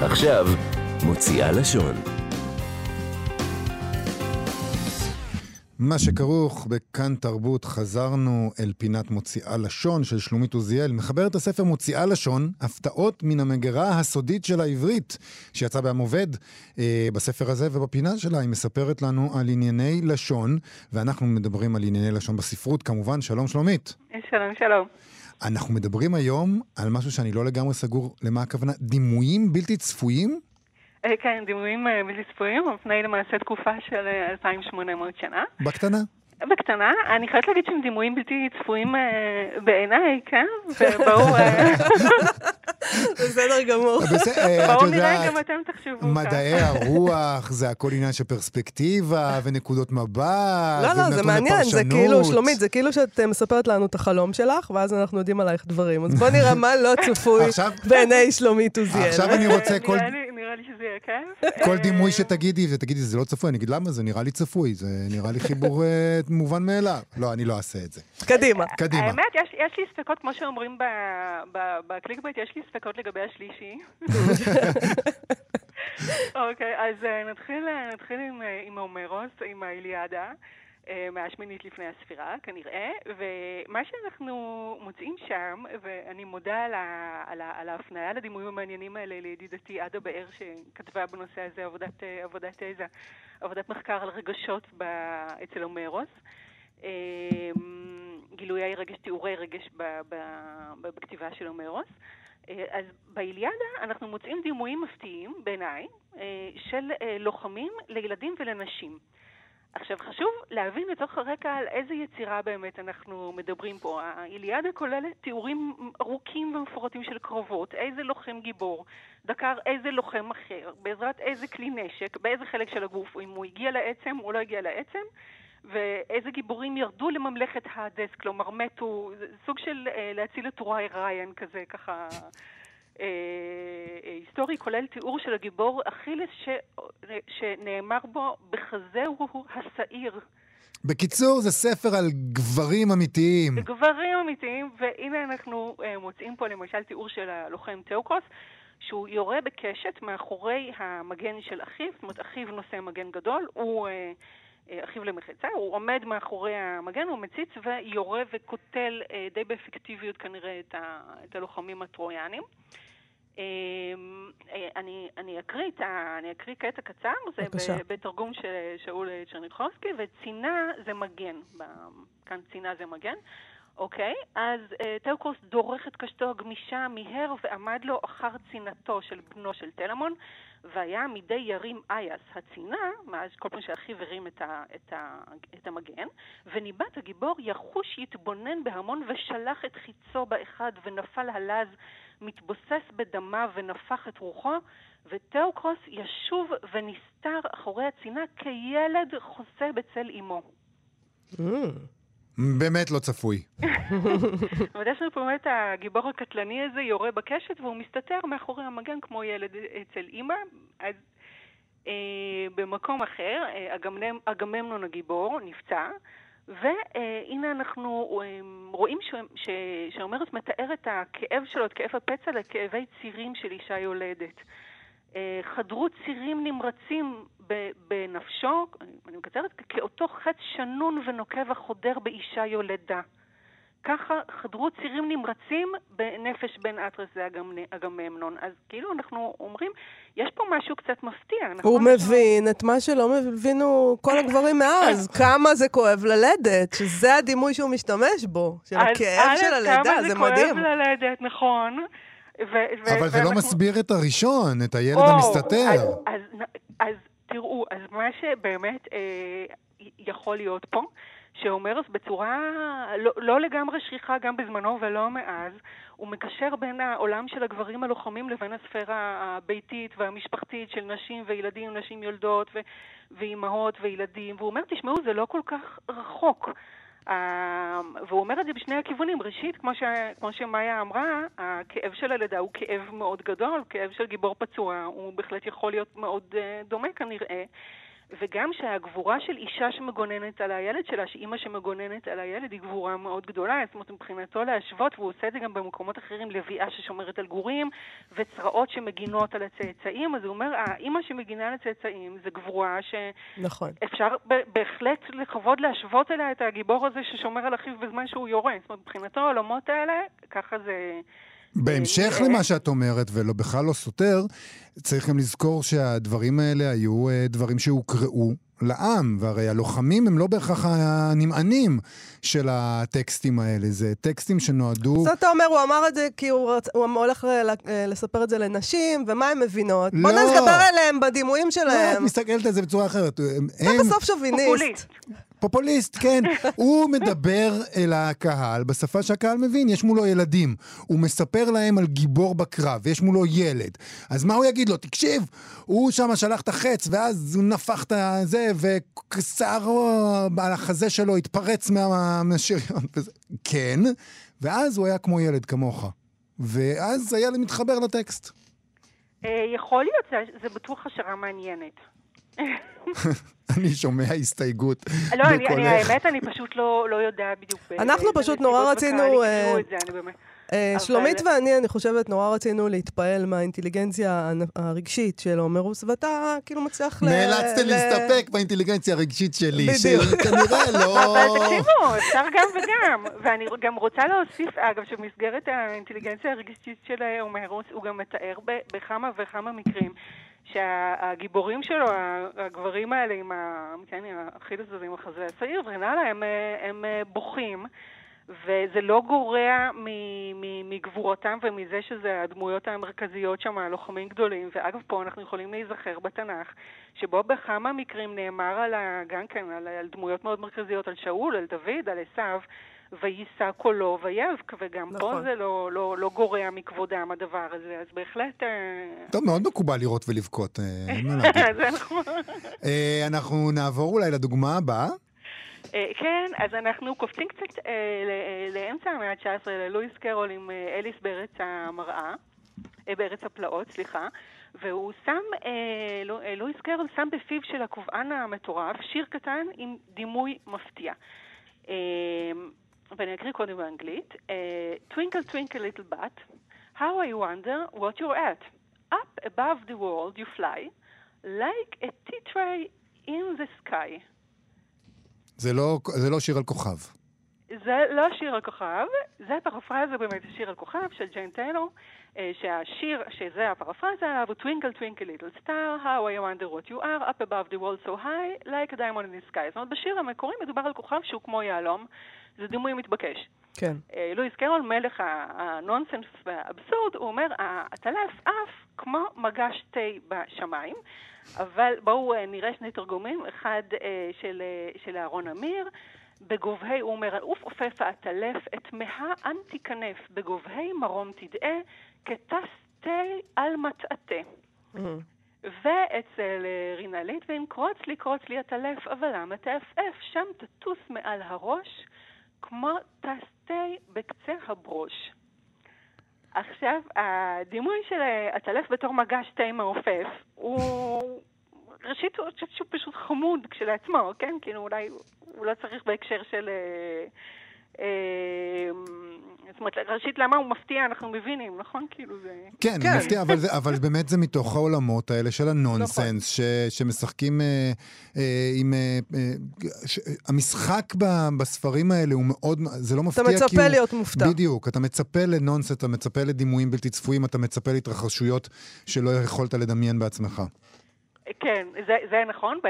עכשיו, מוציאה לשון. מה שכרוך בכאן תרבות, חזרנו אל פינת מוציאה לשון של שלומית עוזיאל, מחברת הספר מוציאה לשון, הפתעות מן המגירה הסודית של העברית, שיצא בעם עובד. אה, בספר הזה ובפינה שלה היא מספרת לנו על ענייני לשון, ואנחנו מדברים על ענייני לשון בספרות, כמובן. שלום שלומית. שלום, שלום. אנחנו מדברים היום על משהו שאני לא לגמרי סגור למה הכוונה, דימויים בלתי צפויים? אה, כן, דימויים אה, בלתי צפויים, על פני למעשה תקופה של אה, 2,800 שנה. בקטנה. בקטנה, אני חייבת להגיד שהם דימויים בלתי צפויים אה, בעיניי, כן? ובואו אה, בסדר גמור. אה, בואו נראה גם אתם תחשבו מדעי הרוח, זה הכל עניין של פרספקטיבה ונקודות מבט. לא, לא, זה מעניין, זה. כאילו, שלומית, זה כאילו שאת מספרת לנו את החלום שלך, ואז אנחנו יודעים עלייך דברים. אז בוא נראה מה לא צפוי בעיני שלומית עוזיאל. עכשיו אני רוצה כל... נראה לי- שזה יהיה כיף. כל דימוי שתגידי, ותגידי, זה לא צפוי, אני אגיד, למה? זה נראה לי צפוי, זה נראה לי חיבור מובן מאליו. לא, אני לא אעשה את זה. קדימה. קדימה. האמת, יש, יש לי ספקות, כמו שאומרים ב- ב- בקליקבייט, יש לי ספקות לגבי השלישי. אוקיי, אז אה, נתחיל, אה, נתחיל עם, אה, עם הומרוס, עם האיליאדה, אה, מאה שמינית לפני הספירה, כנראה, ומה שאנחנו מוצאים שם, ואני מודה על, ה, על, ה, על ההפניה לדימויים המעניינים האלה לידידתי עדה באר, שכתבה בנושא הזה עבודת, אה, עבודת תזה, עבודת מחקר על רגשות ב, אצל הומרוס. אה, גילויי רגש, תיאורי רגש ב, ב, ב, בכתיבה של הומרוס. אז באיליאדה אנחנו מוצאים דימויים מפתיעים, בעיניי, של לוחמים לילדים ולנשים. עכשיו, חשוב להבין לצורך הרקע על איזה יצירה באמת אנחנו מדברים פה. האיליאדה כוללת תיאורים ארוכים ומפורטים של קרבות, איזה לוחם גיבור, דקר איזה לוחם אחר, בעזרת איזה כלי נשק, באיזה חלק של הגוף, אם הוא הגיע לעצם או לא הגיע לעצם, ואיזה גיבורים ירדו לממלכת האדס, כלומר מתו, סוג של אה, להציל את טוראי ריין כזה, ככה... אה, אה, היסטורי כולל תיאור של הגיבור אכילס ש... שנאמר בו בחזהו השעיר. בקיצור, זה ספר על גברים אמיתיים. גברים אמיתיים, והנה אנחנו אה, מוצאים פה למשל תיאור של הלוחם תאוקוס, שהוא יורה בקשת מאחורי המגן של אחיו, זאת אומרת אחיו נושא מגן גדול, הוא אה, אחיו למחצה, הוא עומד מאחורי המגן, הוא מציץ ויורה וקוטל אה, די באפקטיביות כנראה את, ה, את הלוחמים הטרויאנים. אה, אני, אני, אקריא את אני אקריא קטע קצר, זה בבקשה. ב- בתרגום של שאול צ'רניחובסקי, וצינה זה מגן. כאן צינה זה מגן. אוקיי, אז אה, תאוקוס דורך את קשתו הגמישה, מיהר ועמד לו אחר צינתו של בנו של טלמון, והיה מידי ירים אייס הצינה, מאז כל פעם שאחיו הרים את, ה, את, ה, את המגן, וניבט הגיבור יחוש יתבונן בהמון ושלח את חיצו באחד ונפל הלז מתבוסס בדמה ונפח את רוחו, ותאוקרוס ישוב ונסתר אחורי הצינה כילד חוסה בצל אמו. Mm. באמת לא צפוי. אומרת, יש לנו פה באמת הגיבור הקטלני הזה יורה בקשת והוא מסתתר מאחורי המגן כמו ילד אצל אימא. אז אה, במקום אחר, אה, אגממנון הגיבור נפצע, והנה אנחנו אה, רואים ש- ש- שהומרס מתאר את הכאב שלו, את כאב הפצע לכאבי צירים של אישה יולדת. אה, חדרו צירים נמרצים בנפשו, אני מקצרת, כאותו חץ שנון ונוקב החודר באישה יולדה. ככה חדרו צירים נמרצים בנפש בן אטרס ואגממנון. אז כאילו אנחנו אומרים, יש פה משהו קצת מפתיע. נכון? הוא מבין את מה שלא הבינו כל הגברים מאז, כמה זה כואב ללדת, שזה הדימוי שהוא משתמש בו, של אז הכאב של הלידה, כמה זה מדהים. כואב ללדת, נכון. ו- ו- אבל זה לא מסביר את הראשון, את הילד או, המסתתר. אז, אז, אז תראו, אז מה שבאמת אה, יכול להיות פה, שהומרס בצורה לא, לא לגמרי שכיחה גם בזמנו ולא מאז, הוא מקשר בין העולם של הגברים הלוחמים לבין הספירה הביתית והמשפחתית של נשים וילדים, נשים יולדות ו- ואימהות וילדים, והוא אומר, תשמעו, זה לא כל כך רחוק. אה, והוא אומר את זה בשני הכיוונים. ראשית, כמו, ש... כמו שמאיה אמרה, הכאב של הלידה הוא כאב מאוד גדול, כאב של גיבור פצוע, הוא בהחלט יכול להיות מאוד אה, דומה כנראה. וגם שהגבורה של אישה שמגוננת על הילד שלה, שאימא שמגוננת על הילד, היא גבורה מאוד גדולה. זאת אומרת, מבחינתו להשוות, והוא עושה את זה גם במקומות אחרים, לביאה ששומרת על גורים, וצרעות שמגינות על הצאצאים. אז הוא אומר, האימא שמגינה על הצאצאים זה גבורה ש... נכון. בהחלט לכבוד להשוות אליה את הגיבור הזה ששומר על אחיו בזמן שהוא יורה. זאת אומרת, מבחינתו העולמות האלה, ככה זה... בהמשך אה, למה שאת אומרת, ולא בכלל לא סותר, צריך גם לזכור שהדברים האלה היו אה, דברים שהוקראו לעם, והרי הלוחמים הם לא בהכרח הנמענים של הטקסטים האלה, זה טקסטים שנועדו... אז אתה אומר, הוא אמר את זה כי הוא, רצ... הוא הולך לספר את זה לנשים, ומה הן מבינות? בוא לא. נדבר אליהם בדימויים לא, את שלהם. מסתכלת על זה בצורה אחרת. הם, אתה בסוף שוביניסט. פופוליסט. פופוליסט, כן. הוא מדבר אל הקהל בשפה שהקהל מבין, יש מולו ילדים. הוא מספר להם על גיבור בקרב, יש מולו ילד. אז מה הוא יגיד לו? תקשיב, הוא שם שלח את החץ, ואז הוא נפח את זה, ושערו על החזה שלו התפרץ מה- מהשריון. כן, ואז הוא היה כמו ילד כמוך. ואז הילד מתחבר לטקסט. אה, יכול להיות, זה, זה בטוח השערה מעניינת. אני שומע הסתייגות לא, בקולך. האמת, אני פשוט לא, לא יודעת בדיוק. באיזה- אנחנו פשוט נורא רצינו, אה. אה, שלומית ואני, אני חושבת, נורא רצינו להתפעל מהאינטליגנציה הרגשית של הומרוס, ואתה כאילו מצליח ל... נאלצתם ל- להסתפק באינטליגנציה הרגשית שלי. שכנראה לא... אבל תקשיבו, אפשר גם וגם. ואני גם רוצה להוסיף, אגב, שבמסגרת האינטליגנציה הרגשית של הומרוס, הוא גם מתאר בכמה וכמה מקרים שהגיבורים שלו, הגברים האלה עם ה... כן, עם הזה, החזה השעיר וכן הלאה, הם, הם בוכים. וזה לא גורע מגבורתם ומזה שזה הדמויות המרכזיות שם, הלוחמים גדולים. ואגב, פה אנחנו יכולים להיזכר בתנ"ך, שבו בכמה מקרים נאמר על ה... גם כן, על, על דמויות מאוד מרכזיות, על שאול, על דוד, על עשיו, ויישא קולו ויבק, וגם נכון. פה. זה לא, לא, לא גורע מכבודם הדבר הזה, אז בהחלט... אה, טוב, מאוד מקובל לראות ולבכות, אה, אין מה להגיד. זה נכון. אה, אנחנו נעבור אולי לדוגמה הבאה. אה, כן, אז אנחנו קופצים קצת אה, ל- אה, לאמצע המאה ה-19 ללואיס קרול עם אה, אליס בארץ המראה, אה, בארץ הפלאות, סליחה, והוא שם, אה, לו- אה, לואיס קרול שם בפיו של הקובען המטורף שיר קטן עם דימוי מפתיע. אה, ואני אקריא קודם באנגלית. אה, Twinkle twinkle little bat, how I wonder what you're at. Up above the world you fly, like a tea tray in the sky. זה לא, זה לא שיר על כוכב. זה לא שיר הכוכב, זה פרפרזה באמת שיר הכוכב של ג'יין טיילור, אה, שהשיר, שזה הפרפרזה עליו, הוא Twinkle Twinkle Little Star, How I wonder what you are, up above the world so high, like a diamond in the sky. זאת אומרת, בשיר המקורי מדובר על כוכב שהוא כמו יהלום, זה דימוי מתבקש. כן. אה, לואיס קרול, מלך הנונסנס והאבסורד, הוא אומר, הטלף עף כמו מגש תה בשמיים, אבל בואו אה, נראה שני תרגומים, אחד אה, של, של אהרון אמיר, בגובהי, הוא אומר, עוף עופף העטלף, את מאה אן תיכנף, בגובהי מרום תדעה, כטס תה על מטעטה. מהמם. ואצל רינה ליטבין, קרוץ לי, קרוץ לי הטלף, אבל למה תעפעף? שם תטוס מעל הראש, כמו טסטי בקצה הברוש. עכשיו, הדימוי של הטלף בתור מגש תה מעופף, הוא... ראשית, אני חושבת שהוא פשוט חמוד כשלעצמו, כן? כאילו, אולי הוא לא צריך בהקשר של... אה, אה, זאת אומרת, ראשית, למה הוא מפתיע, אנחנו מבינים, נכון? כאילו זה... כן, כן. מפתיע, אבל, זה, אבל באמת זה מתוך העולמות האלה של הנונסנס, ש, שמשחקים אה, אה, עם... אה, אה, ש, המשחק ב, בספרים האלה הוא מאוד, זה לא אתה מפתיע כי הוא... מצפה להיות מופתע. בדיוק, אתה מצפה לנונסנס, אתה מצפה לדימויים בלתי צפויים, אתה מצפה להתרחשויות שלא יכולת לדמיין בעצמך. כן, זה, זה נכון,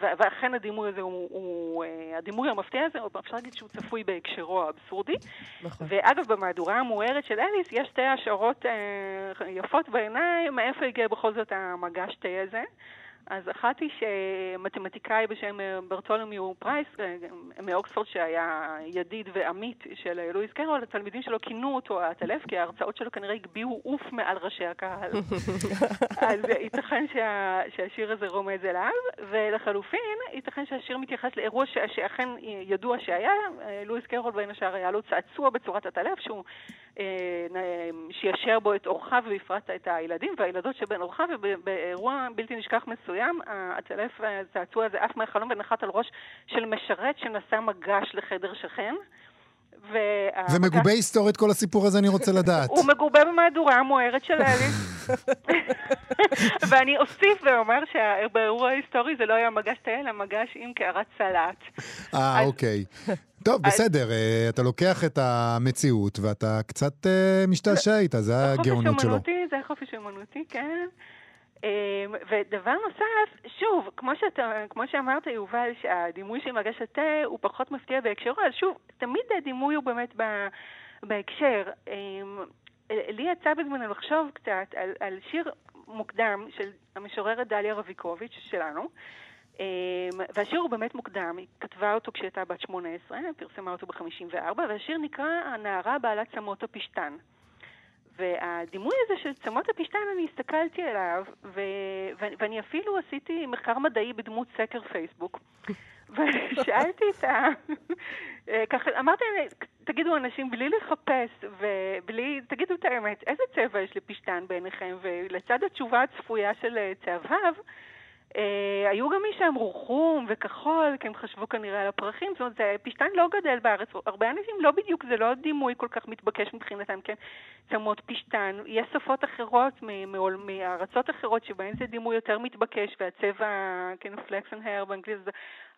ואכן הדימוי הזה הוא, הוא אה, הדימוי המפתיע הזה, אפשר להגיד שהוא צפוי בהקשרו האבסורדי. נכון. ואגב, במהדורה המוארת של אליס יש שתי השערות אה, יפות בעיניי, מאיפה הגיע בכל זאת המגש תה הזה. אז אחת היא שמתמטיקאי בשם אה, ברטולומיו פרייס אה, מאוקספורד, שהיה ידיד ועמית של אה, לואיס קרול, התלמידים שלו כינו אותו הטלף, כי ההרצאות שלו כנראה הגביהו עוף מעל ראשי הקהל. אז ייתכן שה, שהשיר הזה רומז אליו, ולחלופין, ייתכן שהשיר מתייחס לאירוע ש, שאכן ידוע שהיה. אה, לואיס קרול בין השאר היה לו צעצוע בצורת הטלף, שהוא אה, שישר בו את אורחיו ובפרט את הילדים והילדות שבין אורחיו, ובאירוע בלתי נשכח מסוים, הטלף, הצעצוע הזה עף מהחלום ונחת על ראש של משרת שנשא מגש לחדר שכן. והמגש- זה מגובה היסטורית כל הסיפור הזה, אני רוצה לדעת. הוא מגובה במהדורה המוארת של אליס. ואני אוסיף ואומר שבאירוע ההיסטורי זה לא היה מגש תה, אלא מגש עם קערת סלט. אה, אוקיי. טוב, בסדר, אה, אתה לוקח את המציאות ואתה קצת אה, משתעשע איתה, זה הגאונות שלו. זה חופש אומנותי, כן. אמ, ודבר נוסף, שוב, כמו, שאתה, כמו שאמרת, יובל, שהדימוי של מגש התה הוא פחות מפתיע בהקשרו, אז שוב, תמיד הדימוי הוא באמת ב, בהקשר. לי יצא בזמנו לחשוב קצת על, על שיר מוקדם של המשוררת דליה רביקוביץ' שלנו, אמ, והשיר הוא באמת מוקדם, היא כתבה אותו כשהייתה בת 18, פרסמה אותו ב-54, והשיר נקרא הנערה בעלת צמות הפשתן. והדימוי הזה של צמות הפשתן, אני הסתכלתי עליו. ו... ואני אפילו עשיתי מחקר מדעי בדמות סקר פייסבוק. ושאלתי את ה... אה, ככה, אמרתי, תגידו אנשים, בלי לחפש ובלי, תגידו את האמת, איזה צבע יש לפשתן בעיניכם? ולצד התשובה הצפויה של אה, צהבהב, אה, היו גם מי שאמרו חום וכחול, כי הם חשבו כנראה על הפרחים, זאת אומרת, פשתן לא גדל בארץ, הרבה אנשים לא בדיוק, זה לא דימוי כל כך מתבקש מבחינתם, כן? צמות פשתן, יש שפות אחרות מארצות אחרות שבהן זה דימוי יותר מתבקש, והצבע, כן, פלקס הר באנגלית,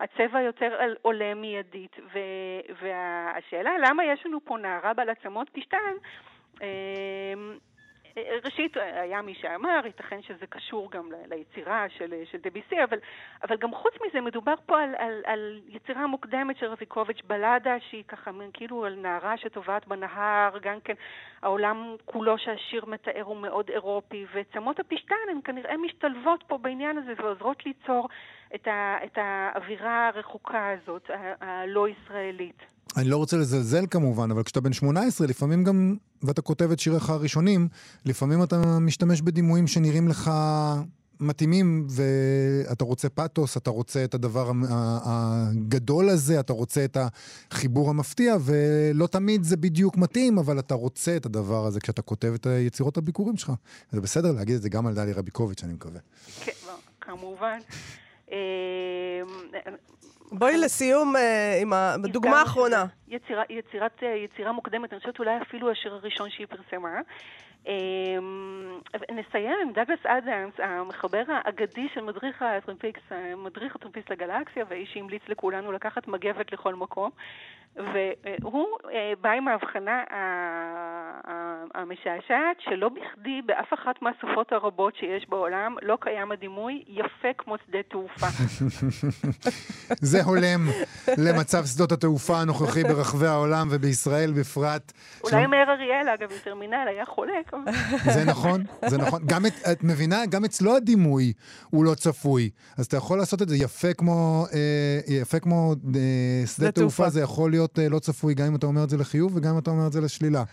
הצבע יותר עולה מיידית, ו- והשאלה למה יש לנו פה נערה בעלת צמות פשתן, אמ, ראשית, היה מי שאמר, ייתכן שזה קשור גם ליצירה של, של דביסי, אבל, אבל גם חוץ מזה מדובר פה על, על, על יצירה מוקדמת של רביקוביץ', בלדה שהיא ככה כאילו על נערה שטובעת בנהר, גם כן העולם כולו שהשיר מתאר הוא מאוד אירופי, וצמות הפשתן הן כנראה משתלבות פה בעניין הזה ועוזרות ליצור את, ה, את האווירה הרחוקה הזאת, הלא ישראלית. אני לא רוצה לזלזל כמובן, אבל כשאתה בן 18, לפעמים גם, ואתה כותב את שיריך הראשונים, לפעמים אתה משתמש בדימויים שנראים לך מתאימים, ואתה רוצה פאתוס, אתה רוצה את הדבר הגדול הזה, אתה רוצה את החיבור המפתיע, ולא תמיד זה בדיוק מתאים, אבל אתה רוצה את הדבר הזה כשאתה כותב את יצירות הביקורים שלך. זה בסדר להגיד את זה גם על דלי רביקוביץ', אני מקווה. כן, כמובן. בואי לסיום אה, עם הדוגמה האחרונה. יצירה, יצירת, אה, יצירה מוקדמת, אני חושבת אולי אפילו השיר הראשון שהיא פרסמה. אמ, נסיים עם דאגלס אדמס, המחבר האגדי של מדריך הטרמפיקס, מדריך הטרמפיסט לגלקסיה, והאיש שהמליץ לכולנו לקחת מגבת לכל מקום. והוא אה, בא עם ההבחנה המשעשעת שלא בכדי באף אחת מהשפות הרבות שיש בעולם לא קיים הדימוי יפה כמו שדה תעופה. זה הולם למצב שדות התעופה הנוכחי ברחבי העולם ובישראל בפרט. אולי מאיר אריאל, אגב, עם טרמינל היה חולק. זה נכון, זה נכון. גם את, את מבינה, גם אצלו הדימוי הוא לא צפוי. אז אתה יכול לעשות את זה יפה כמו, אה, יפה כמו אה, שדה תעופה. זה יכול להיות אה, לא צפוי, גם אם אתה אומר את זה לחיוב וגם אם אתה אומר את זה לשלילה.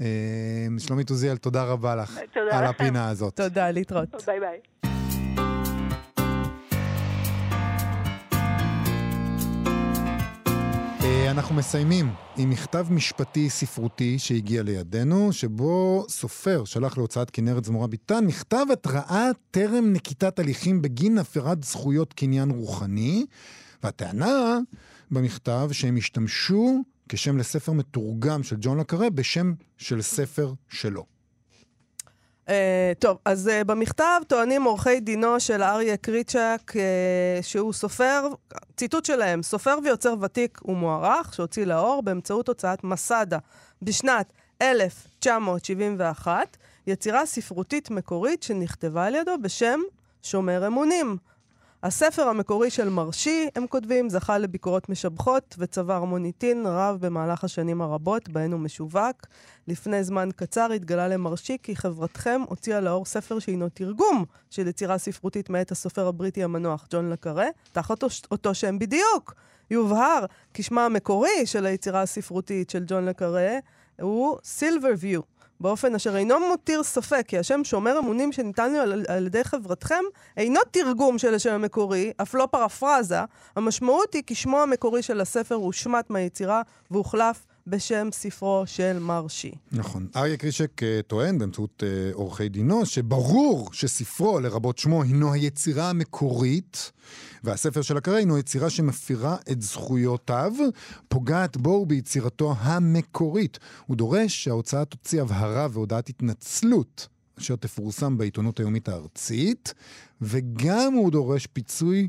אה, שלומית עוזיאל, תודה רבה לך תודה על לכם. הפינה הזאת. תודה, להתראות. ביי ביי. אה, אנחנו מסיימים עם מכתב משפטי ספרותי שהגיע לידינו, שבו סופר שלח להוצאת כנרת זמורה ביטן מכתב התראה טרם נקיטת הליכים בגין הפרת זכויות קניין רוחני, והטענה במכתב שהם השתמשו כשם לספר מתורגם של ג'ון לקארה בשם של ספר שלו. Uh, טוב, אז uh, במכתב טוענים עורכי דינו של אריה קריצ'ק, uh, שהוא סופר, ציטוט שלהם, סופר ויוצר ותיק ומוערך, שהוציא לאור באמצעות הוצאת מסדה בשנת 1971, יצירה ספרותית מקורית שנכתבה על ידו בשם שומר אמונים. הספר המקורי של מרשי, הם כותבים, זכה לביקורות משבחות וצבר מוניטין רב במהלך השנים הרבות בהן הוא משווק. לפני זמן קצר התגלה למרשי כי חברתכם הוציאה לאור ספר שהינו תרגום של יצירה ספרותית מאת הסופר הבריטי המנוח ג'ון לקארה, תחת אותו שם בדיוק. יובהר כי שמה המקורי של היצירה הספרותית של ג'ון לקארה הוא סילברוויו. באופן אשר אינו מותיר ספק כי השם שומר אמונים שניתן לו על, על ידי חברתכם אינו תרגום של השם המקורי, אף לא פרפרזה. המשמעות היא כי שמו המקורי של הספר הושמט מהיצירה והוחלף בשם ספרו של מרשי. נכון. אריה קרישק אה, טוען באמצעות אה, עורכי דינו שברור שספרו, לרבות שמו, הינו היצירה המקורית, והספר של הקרא הינו יצירה שמפירה את זכויותיו, פוגעת בו וביצירתו המקורית. הוא דורש שההוצאה תוציא הבהרה והודעת התנצלות. אשר תפורסם בעיתונות היומית הארצית, וגם הוא דורש פיצוי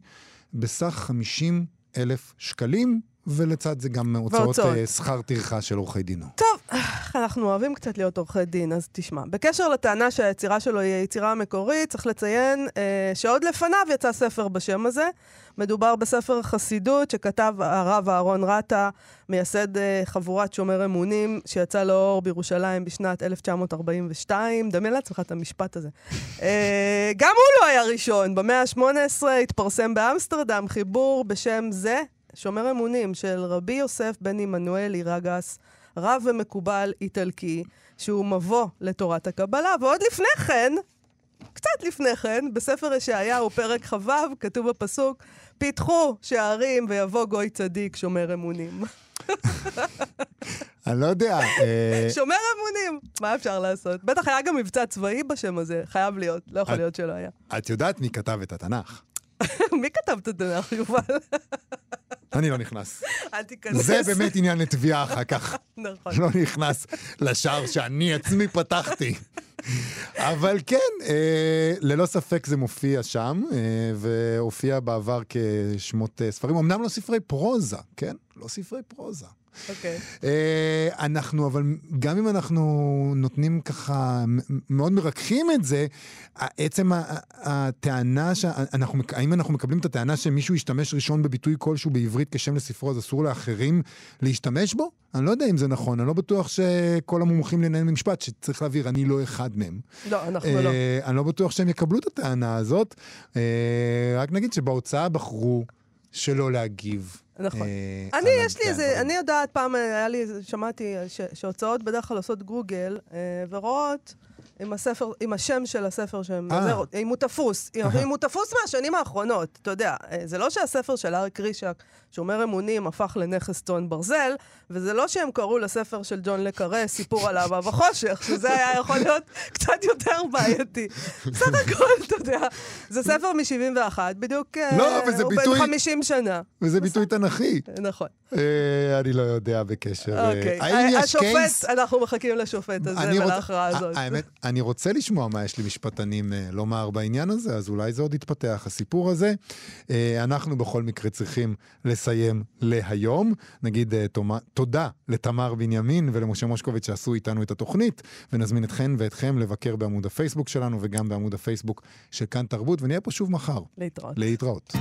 בסך 50 אלף שקלים, ולצד זה גם הוצאות. אה, שכר טרחה של עורכי דינו. טוב, אנחנו אוהבים קצת להיות עורכי דין, אז תשמע. בקשר לטענה שהיצירה שלו היא היצירה המקורית, צריך לציין אה, שעוד לפניו יצא ספר בשם הזה. מדובר בספר חסידות שכתב הרב אהרון רטה, מייסד אה, חבורת שומר אמונים, שיצא לאור בירושלים בשנת 1942. דמיין לעצמך את המשפט הזה. אה, גם הוא לא היה ראשון. במאה ה-18 התפרסם באמסטרדם חיבור בשם זה, שומר אמונים, של רבי יוסף בן עמנואל אירגס, רב ומקובל איטלקי, שהוא מבוא לתורת הקבלה, ועוד לפני כן, קצת לפני כן, בספר ישעיהו, פרק כ"ו, כתוב בפסוק, פיתחו שערים ויבוא גוי צדיק שומר אמונים. אני לא יודע. אה, שומר אמונים, מה אפשר לעשות? בטח היה גם מבצע צבאי בשם הזה, חייב להיות, לא יכול להיות שלא היה. את יודעת מי כתב את התנ"ך? מי כתב את התנ"ך, יובל? אני לא נכנס. אל תיכנס. זה באמת עניין לתביעה אחר כך. נכון. לא נכנס לשער שאני עצמי פתחתי. אבל כן, אה, ללא ספק זה מופיע שם, אה, והופיע בעבר כשמות אה, ספרים. אמנם לא ספרי פרוזה, כן? לא ספרי פרוזה. אוקיי. אה, אנחנו, אבל גם אם אנחנו נותנים ככה, מאוד מרככים את זה, עצם הטענה, שאנחנו, האם אנחנו מקבלים את הטענה שמישהו ישתמש ראשון בביטוי כלשהו בעברית כשם לספרו, אז אסור לאחרים להשתמש בו? אני לא יודע אם זה נכון, אני לא בטוח שכל המומחים לנהל משפט, שצריך להבהיר, אני לא אחד מהם. לא, אנחנו לא. אה, אני לא בטוח שהם יקבלו את הטענה הזאת. אה, רק נגיד שבהוצאה בחרו שלא להגיב. נכון. אה, אני, יש לי איזה, הדברים. אני יודעת, פעם היה לי, איזה- שמעתי ש- שהוצאות בדרך כלל עושות גוגל, אה, ורואות עם הספר, עם השם של הספר שהם, אה. זה, אם הוא תפוס, אם אם הוא תפוס מהשנים האחרונות, אתה יודע, אה, זה לא שהספר של אריק רישק, שומר אמונים, הפך לנכס צאן ברזל, וזה לא שהם קראו לספר של ג'ון לקארה סיפור על אהבה וחושך, שזה היה יכול להיות קצת יותר בעייתי. בסך הכל, אתה יודע, זה ספר מ-71, בדיוק, אה, לא, אבל זה הוא ביטוי- בן 50 שנה. וזה ביטוי תנכי. נכון. אה, אני לא יודע בקשר. אה, אוקיי. השופט? אנחנו מחכים לשופט הזה ולהכרעה הזאת. האמת, אני רוצה לשמוע מה יש למשפטנים לומר בעניין הזה, אז אולי זה עוד יתפתח, הסיפור הזה. אנחנו בכל מקרה צריכים לסיים. להיום. נגיד אה, תודה לתמר בנימין ולמשה מושקוביץ שעשו איתנו את התוכנית, ונזמין אתכן ואתכם לבקר בעמוד הפייסבוק שלנו וגם בעמוד הפייסבוק של כאן תרבות, ונהיה פה שוב מחר. להתראות. להתראות.